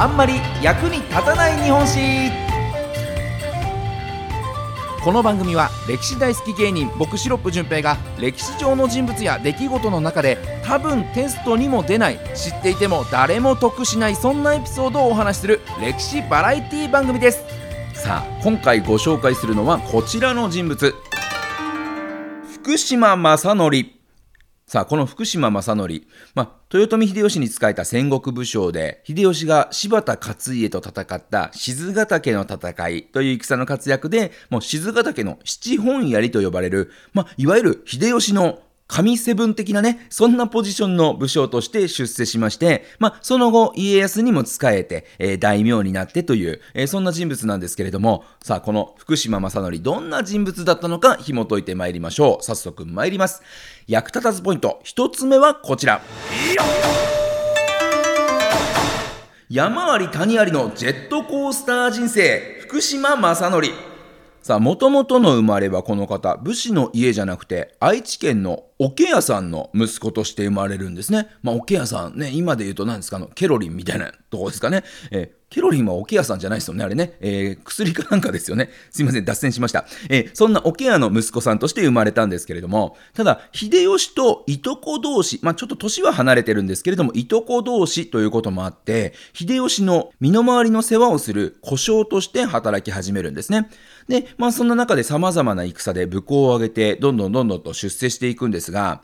あんまり役に立たない日本史。この番組は歴史大好き芸人僕シロップ純平が歴史上の人物や出来事の中で多分テストにも出ない知っていても誰も得しないそんなエピソードをお話しする歴史バラエティ番組です。さあ今回ご紹介するのはこちらの人物。福島正則。さあ、この福島正則、まあ、豊臣秀吉に仕えた戦国武将で、秀吉が柴田勝家と戦った静ヶ岳の戦いという戦の活躍で、もう静ヶ岳の七本槍と呼ばれる、まあ、いわゆる秀吉の神セブン的なね、そんなポジションの武将として出世しまして、まあ、その後、家康にも仕えて、えー、大名になってという、えー、そんな人物なんですけれども、さあ、この福島正則、どんな人物だったのか紐解いてまいりましょう。早速参ります。役立たずポイント、一つ目はこちら。山あり谷ありのジェットコースター人生、福島正則。さあ、もともとの生まれはこの方、武士の家じゃなくて、愛知県の桶屋さんの息子として生まれるんですね。まあ、桶屋さんね、今で言うと何ですか、あの、ケロリンみたいなとこですかね。えー、ケロリンは桶屋さんじゃないですよね、あれね。えー、薬かなんかですよね。すいません、脱線しました。えー、そんな桶屋の息子さんとして生まれたんですけれども、ただ、秀吉といとこ同士、まあ、ちょっと年は離れてるんですけれども、いとこ同士ということもあって、秀吉の身の回りの世話をする故障として働き始めるんですね。で、まあ、そんな中で様々な戦で武功を挙げて、どんどんどんどんと出世していくんですが、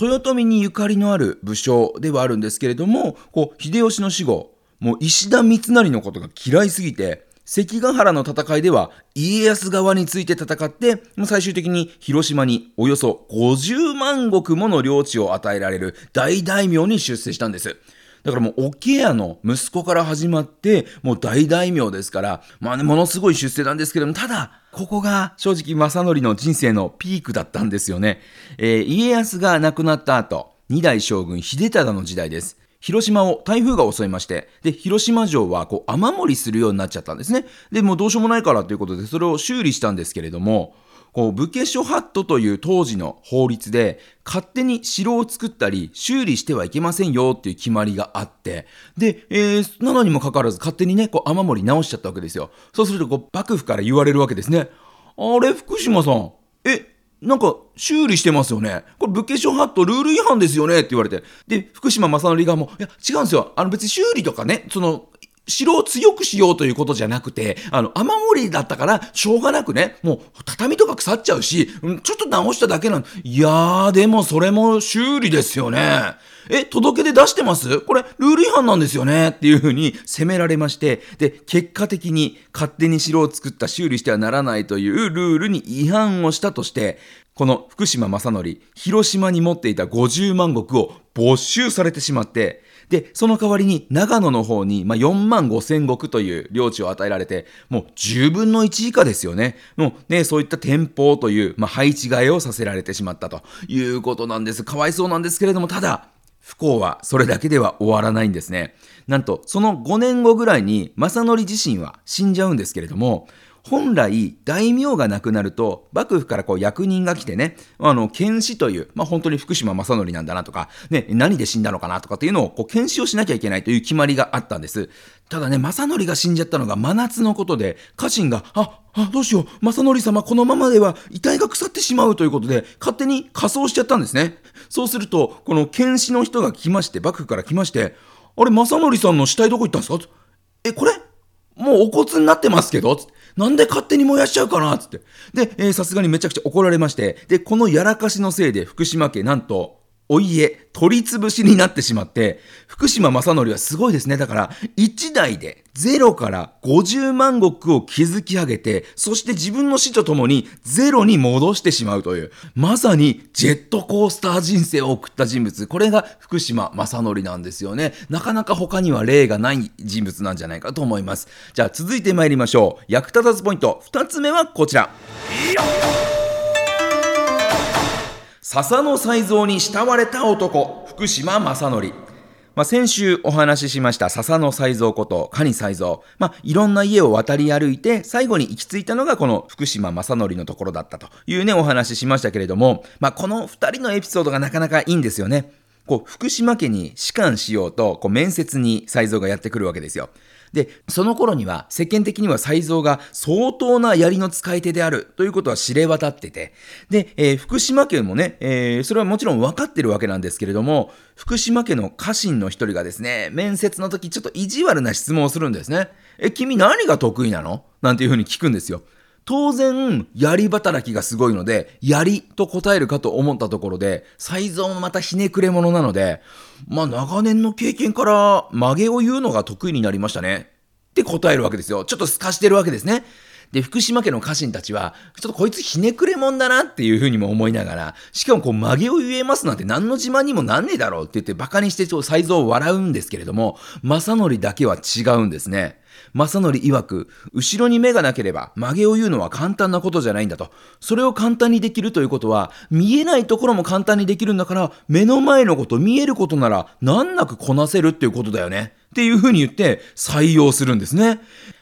豊臣にゆかりのある武将ではあるんですけれども、こう、秀吉の死後、もう石田三成のことが嫌いすぎて、関ヶ原の戦いでは家康側について戦って、もう最終的に広島におよそ50万石もの領地を与えられる大大名に出世したんです。だからもう、桶屋の息子から始まって、もう大大名ですから、まあね、ものすごい出世なんですけども、ただ、ここが正直正則の人生のピークだったんですよね。えー、家康が亡くなった後、二代将軍秀忠の時代です。広島を台風が襲いまして、で、広島城はこう雨漏りするようになっちゃったんですね。で、もうどうしようもないからということで、それを修理したんですけれども、こう、武家諸法度という当時の法律で、勝手に城を作ったり、修理してはいけませんよっていう決まりがあって、で、えー、なのにもかかわらず勝手にね、こう、雨漏り直しちゃったわけですよ。そうすると、こう、幕府から言われるわけですね。あれ、福島さん、え、なんか修理してますよね。これ、武家諸法度ルール違反ですよねって言われて。で、福島正則がもう、いや、違うんですよ。あの別に修理とかね、その、城を強くしようということじゃなくて、あの、雨漏りだったから、しょうがなくね、もう、畳とか腐っちゃうし、ちょっと直しただけなんいやー、でもそれも修理ですよね。え、届け出出してます？これ、ルール違反なんですよね？っていうふうに責められまして、で、結果的に勝手に城を作った修理してはならないというルールに違反をしたとして、この福島正則、広島に持っていた50万石を没収されてしまって、で、その代わりに長野の方に、まあ、4万5千石という領地を与えられて、もう10分の1以下ですよね。もうね、そういった天保という、まあ、配置換えをさせられてしまったということなんです。かわいそうなんですけれども、ただ、不幸はそれだけでは終わらないんですね。なんと、その5年後ぐらいに、正則自身は死んじゃうんですけれども、本来、大名が亡くなると、幕府からこう役人が来てね、あの、検視という、まあ、本当に福島正則なんだなとか、ね、何で死んだのかなとかっていうのを、こう、検視をしなきゃいけないという決まりがあったんです。ただね、正則が死んじゃったのが真夏のことで、家臣が、あ、あ、どうしよう、正則様このままでは遺体が腐ってしまうということで、勝手に仮装しちゃったんですね。そうすると、この検視の人が来まして、幕府から来まして、あれ、正則さんの死体どこ行ったんですか？え、これ？もうお骨になってますけどつって。なんで勝手に燃やしちゃうかなつって。で、さすがにめちゃくちゃ怒られまして、で、このやらかしのせいで福島県なんと、お家、取り潰しになってしまって、福島正則はすごいですね。だから、1代で0から50万石を築き上げて、そして自分の死とともにゼロに戻してしまうという、まさにジェットコースター人生を送った人物。これが福島正則なんですよね。なかなか他には例がない人物なんじゃないかと思います。じゃあ続いて参りましょう。役立たずポイント。2つ目はこちら。笹の才蔵に慕われた男、福島正則。まあ、先週お話ししました笹の才蔵こと蟹才蔵。まあ、いろんな家を渡り歩いて、最後に行き着いたのがこの福島正則のところだったというね、お話ししましたけれども、まあ、この二人のエピソードがなかなかいいんですよね。こう、福島家に仕官しようと、こう、面接に才蔵がやってくるわけですよ。で、その頃には世間的には才蔵が相当な槍の使い手であるということは知れ渡ってて、で、えー、福島県もね、えー、それはもちろん分かってるわけなんですけれども、福島家の家臣の一人がですね、面接の時ちょっと意地悪な質問をするんですね。え、君何が得意なの？なんていうふうに聞くんですよ。当然、槍働きがすごいので、槍と答えるかと思ったところで、サイズもまたひねくれ者なので、まあ長年の経験から曲げを言うのが得意になりましたね。って答えるわけですよ。ちょっと透かしてるわけですね。で、福島家の家臣たちは、ちょっとこいつひねくれ者だなっていうふうにも思いながら、しかもこう曲げを言えますなんて何の自慢にもなんねえだろうって言って馬鹿にしてちょっと才蔵を笑うんですけれども、正則だけは違うんですね。正則曰く、後ろに目がなければ曲げを言うのは簡単なことじゃないんだと。それを簡単にできるということは、見えないところも簡単にできるんだから、目の前のこと、見えることなら難なくこなせるっていうことだよね。っていうふうに言って採用するんですね。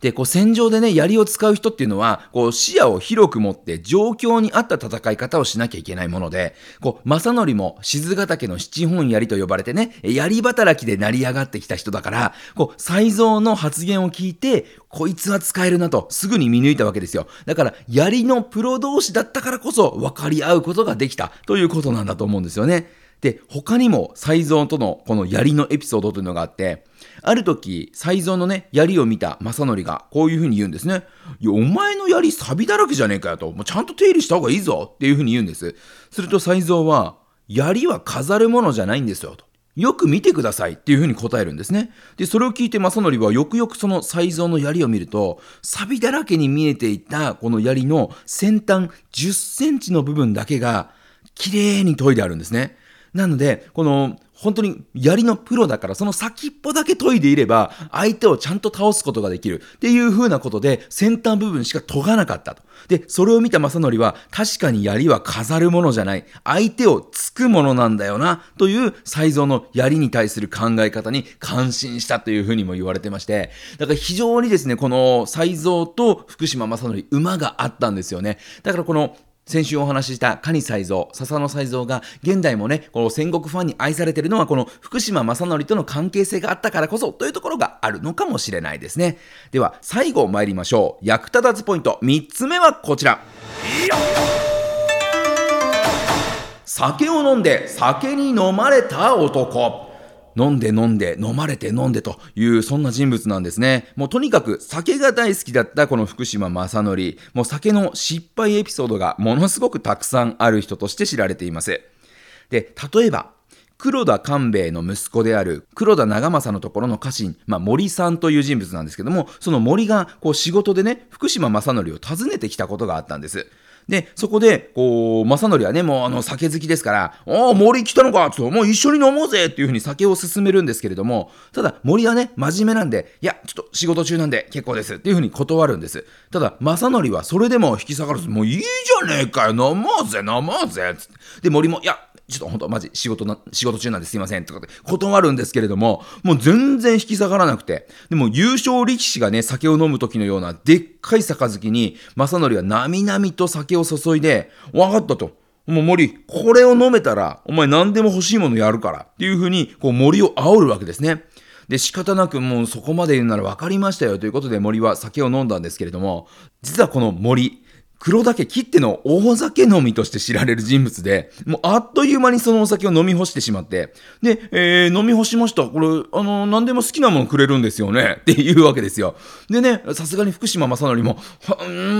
で、こう戦場でね、槍を使う人っていうのは、こう視野を広く持って状況に合った戦い方をしなきゃいけないもので、こう、正則も静ヶ岳の七本槍と呼ばれてね、槍働きで成り上がってきた人だから、こう、才蔵の発言を聞いて、こいつは使えるなと、すぐに見抜いたわけですよ。だから、槍のプロ同士だったからこそ、分かり合うことができたということなんだと思うんですよね。で、他にも才蔵とのこの槍のエピソードというのがあって、ある時、才蔵のね、槍を見た正則がこういうふうに言うんですね。いや、お前の槍錆だらけじゃねえかよと。もうちゃんと手入れした方がいいぞっていうふうに言うんです。すると才蔵は、槍は飾るものじゃないんですよと。よく見てくださいっていうふうに答えるんですね。で、それを聞いて正則はよくよくその才蔵の槍を見ると、錆だらけに見えていたこの槍の先端10センチの部分だけが綺麗に研いであるんですね。なので、この本当に槍のプロだからその先っぽだけ研いでいれば相手をちゃんと倒すことができるっていう風なことで先端部分しか研がなかったと。で、それを見た正則は確かに槍は飾るものじゃない。相手をつくものなんだよなという才蔵の槍に対する考え方に感心したという風にも言われてまして、だから非常にですね、この才蔵と福島正則馬があったんですよね。だからこの先週お話しした蟹才蔵、笹野才蔵が現代もね、この戦国ファンに愛されてるのはこの福島正則との関係性があったからこそというところがあるのかもしれないですね。では最後参りましょう。役立たずポイント3つ目はこちら。酒を飲んで酒に飲まれた男。飲んで飲んで飲まれて飲んでというそんな人物なんですね。もうとにかく酒が大好きだったこの福島正則。もう酒の失敗エピソードがものすごくたくさんある人として知られています。で、例えば、黒田官兵衛の息子である黒田長政のところの家臣、まあ、森さんという人物なんですけども、その森がこう仕事でね、福島正則を訪ねてきたことがあったんです。で、そこで、こう、正則はね、もうあの、酒好きですから、ああ、森来たのかと、もう一緒に飲もうぜっていうふうに酒を勧めるんですけれども、ただ、森はね、真面目なんで、いや、ちょっと仕事中なんで結構ですっていうふうに断るんです。ただ、正則はそれでも引き下がるもういいじゃねえかよ、飲もうぜ、飲もうぜっつって。で、森も、いや、ちょっと本当マジ仕事な、仕事中なんですいませんとかって断るんですけれども、もう全然引き下がらなくて、でも優勝力士がね、酒を飲む時のようなでっかい杯に、正則はなみなみと酒を注いで、分かったと。もう森、これを飲めたら、お前何でも欲しいものやるから。っていうふうに、こう森を煽るわけですね。で、仕方なくもうそこまで言うなら分かりましたよということで森は酒を飲んだんですけれども、実はこの森、黒岳切っての大酒飲みとして知られる人物で、もうあっという間にそのお酒を飲み干してしまって、で、えー、飲み干しました。これ、あの、何でも好きなものくれるんですよね。っていうわけですよ。でね、さすがに福島正則も、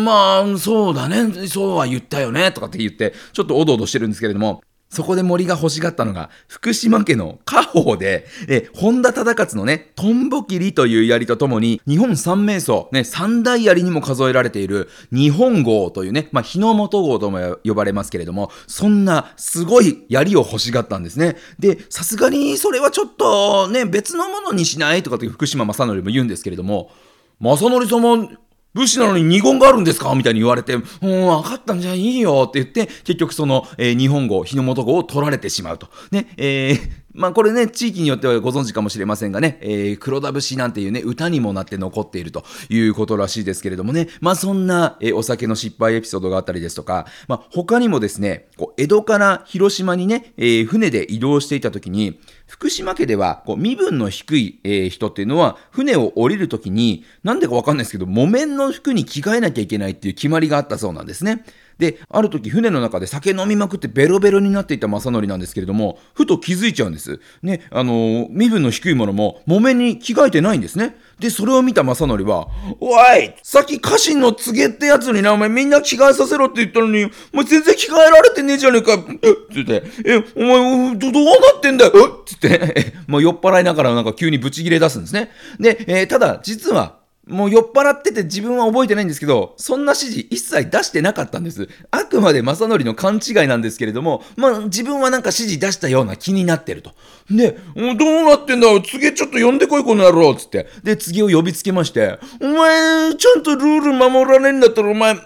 まあ、そうだね、そうは言ったよね、とかって言って、ちょっとおどおどしてるんですけれども、そこで森が欲しがったのが、福島家の家宝で、え、本田忠勝のね、トンボ切りという槍とともに、日本三名奏、ね、三大槍にも数えられている、日本号というね、まあ、日の本号とも呼ばれますけれども、そんなすごい槍を欲しがったんですね。で、さすがにそれはちょっとね、別のものにしないとかって福島正則も言うんですけれども、正則様、武士なのに二言があるんですか？みたいに言われて、うん、分かったんじゃいいよって言って、結局その、えー、日本語、日の本語を取られてしまうと。ね、えー、まあこれね、地域によってはご存知かもしれませんがね、えー、黒田節なんていうね、歌にもなって残っているということらしいですけれどもね、まあそんな、えー、お酒の失敗エピソードがあったりですとか、まあ他にもですね、こう江戸から広島にね、えー、船で移動していた時に、福島家ではこう身分の低い、えー、人っていうのは船を降りるときになんでかわかんないですけど木綿の服に着替えなきゃいけないっていう決まりがあったそうなんですね。で、ある時船の中で酒飲みまくってベロベロになっていた正則なんですけれども、ふと気づいちゃうんです。ね、あのー、身分の低いものも木綿に着替えてないんですね。で、それを見た正則は、おいさっき家臣の告げってやつにな、お前みんな着替えさせろって言ったのに、お前全然着替えられてねえじゃねえか。えって言って、え、お前、ど、どうなってんだよって言って、もう酔っ払いながらなんか急にブチギレ出すんですね。で、えー、ただ、実は、もう酔っ払ってて自分は覚えてないんですけど、そんな指示一切出してなかったんです。あくまで正則の勘違いなんですけれども、まあ自分はなんか指示出したような気になってると。で、どうなってんだ次ちょっと呼んでこいこの野郎つって。で、次を呼びつけまして、お前、ちゃんとルール守らねえんだったらお前、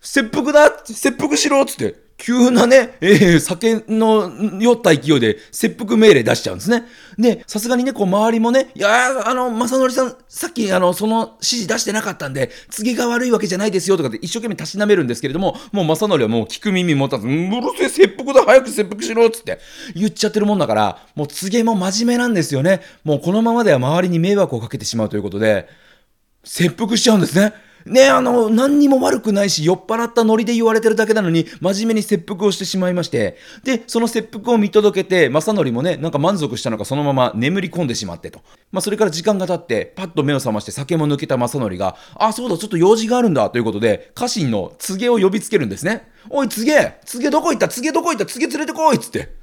切腹だ？切腹しろつって。急なね、えー、酒の酔った勢いで切腹命令出しちゃうんですね。で、さすがにね、こう周りもね、いやあの、正則さん、さっきあの、その指示出してなかったんで、次が悪いわけじゃないですよとかって一生懸命たしなめるんですけれども、もう正則はもう聞く耳持たず、うるせえ切腹だ早く切腹しろっつって言っちゃってるもんだから、もう告げも真面目なんですよね。もうこのままでは周りに迷惑をかけてしまうということで、切腹しちゃうんですね。ね、あの、何にも悪くないし、酔っ払ったノリで言われてるだけなのに、真面目に切腹をしてしまいまして、で、その切腹を見届けて、正則もね、なんか満足したのか、そのまま眠り込んでしまってと。まあ、それから時間が経って、パッと目を覚まして酒も抜けた正則が、あ、そうだ、ちょっと用事があるんだ、ということで、家臣の告げを呼びつけるんですね。おい、告げ告げどこ行った？告げどこ行った？告げ連れてこいっつって。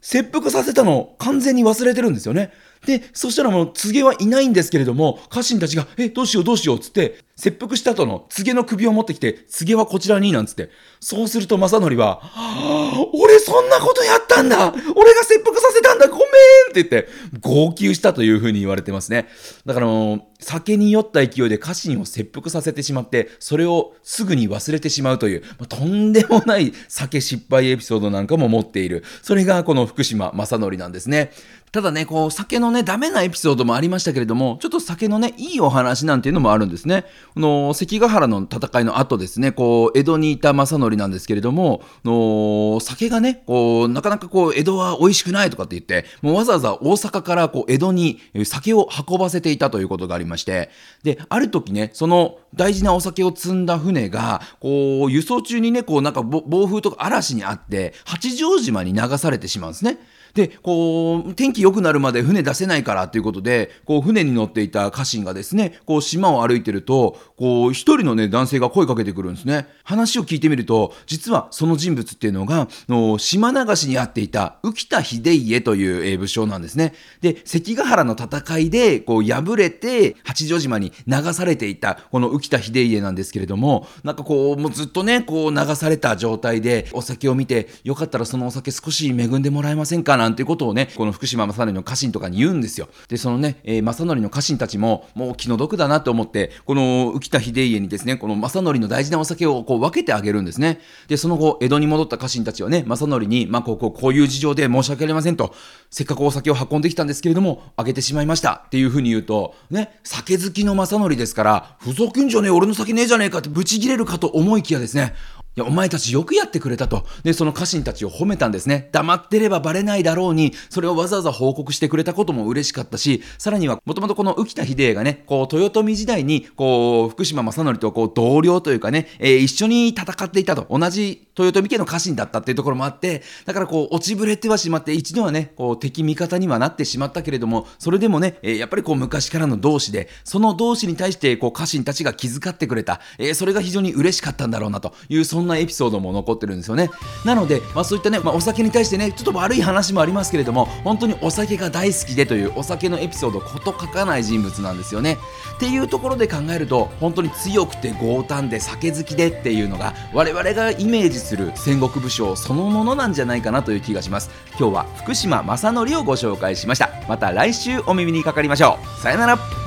切腹させたの完全に忘れてるんですよね。で、そしたらもう、告げはいないんですけれども、家臣たちが、え、どうしようどうしようっつって、切腹した後の告げの首を持ってきて、告げはこちらに、なんつって。そうすると正則は、はあ、俺そんなことやったんだ俺が切腹させたんだごめんって言って、号泣したというふうに言われてますね。だからもう、酒に酔った勢いで家臣を切腹させてしまって、それをすぐに忘れてしまうという、まあ、とんでもない酒失敗エピソードなんかも持っている。それがこの福島正則なんですね。ただね、こう、酒のね、ダメなエピソードもありましたけれども、ちょっと酒のね、いいお話なんていうのもあるんですね。この、関ヶ原の戦いの後ですね、こう、江戸にいた正則なんですけれども、の酒がね、こう、なかなかこう、江戸は美味しくないとかって言って、もうわざわざ大阪からこう、江戸に酒を運ばせていたということがありまして、で、ある時ね、その大事なお酒を積んだ船が、こう、輸送中にね、こう、なんか暴風とか嵐にあって、八丈島に流されてしまうんですね。で、こう、天気良くなるまで船出せないからということで、こう、船に乗っていた家臣がですね、こう、島を歩いてると、こう、一人のね、男性が声かけてくるんですね。話を聞いてみると、実はその人物っていうのが、の島流しにあっていた浮田秀家という、えー、武将なんですね。で、関ヶ原の戦いで、こう、敗れて、八丈島に流されていた、この浮田秀家なんですけれども、なんかこう、もうずっとね、こう、流された状態で、お酒を見て、よかったらそのお酒少し恵んでもらえませんかなんてことをね、この福島正則の家臣とかに言うんですよ。で、そのね、えー、正則の家臣たちも、もう気の毒だなと思って、この浮田秀家にですね、この正則の大事なお酒をこう分けてあげるんですね。で、その後、江戸に戻った家臣たちはね、正則に、まあ、こう、こう、こういう事情で申し訳ありませんと、せっかくお酒を運んできたんですけれども、あげてしまいましたっていうふうに言うと、ね、酒好きの正則ですから、ふざけんじゃねえ、俺の酒ねえじゃねえかってブチギレるかと思いきやですね、や、お前たちよくやってくれたと。で、その家臣たちを褒めたんですね。黙ってればバレないだろうに、それをわざわざ報告してくれたことも嬉しかったし、さらには、もともとこの浮田秀家がね、こう、豊臣時代に、こう、福島正則とこう、同僚というかね、えー、一緒に戦っていたと。同じ豊臣家の家臣だったっていうところもあって、だからこう、落ちぶれてはしまって、一度はね、こう、敵味方にはなってしまったけれども、それでもね、えー、やっぱりこう、昔からの同志で、その同志に対して、こう、家臣たちが気遣ってくれた、えー、それが非常に嬉しかったんだろうなという、そんなエピソードも残ってるんですよね。なので、まあ、そういったね、まあ、お酒に対してねちょっと悪い話もありますけれども本当にお酒が大好きでというお酒のエピソードこと書かない人物なんですよね。っていうところで考えると本当に強くて強胆で酒好きでっていうのが我々がイメージする戦国武将そのものなんじゃないかなという気がします。今日は福島正則をご紹介しました。また来週お耳にかかりましょう。さよなら。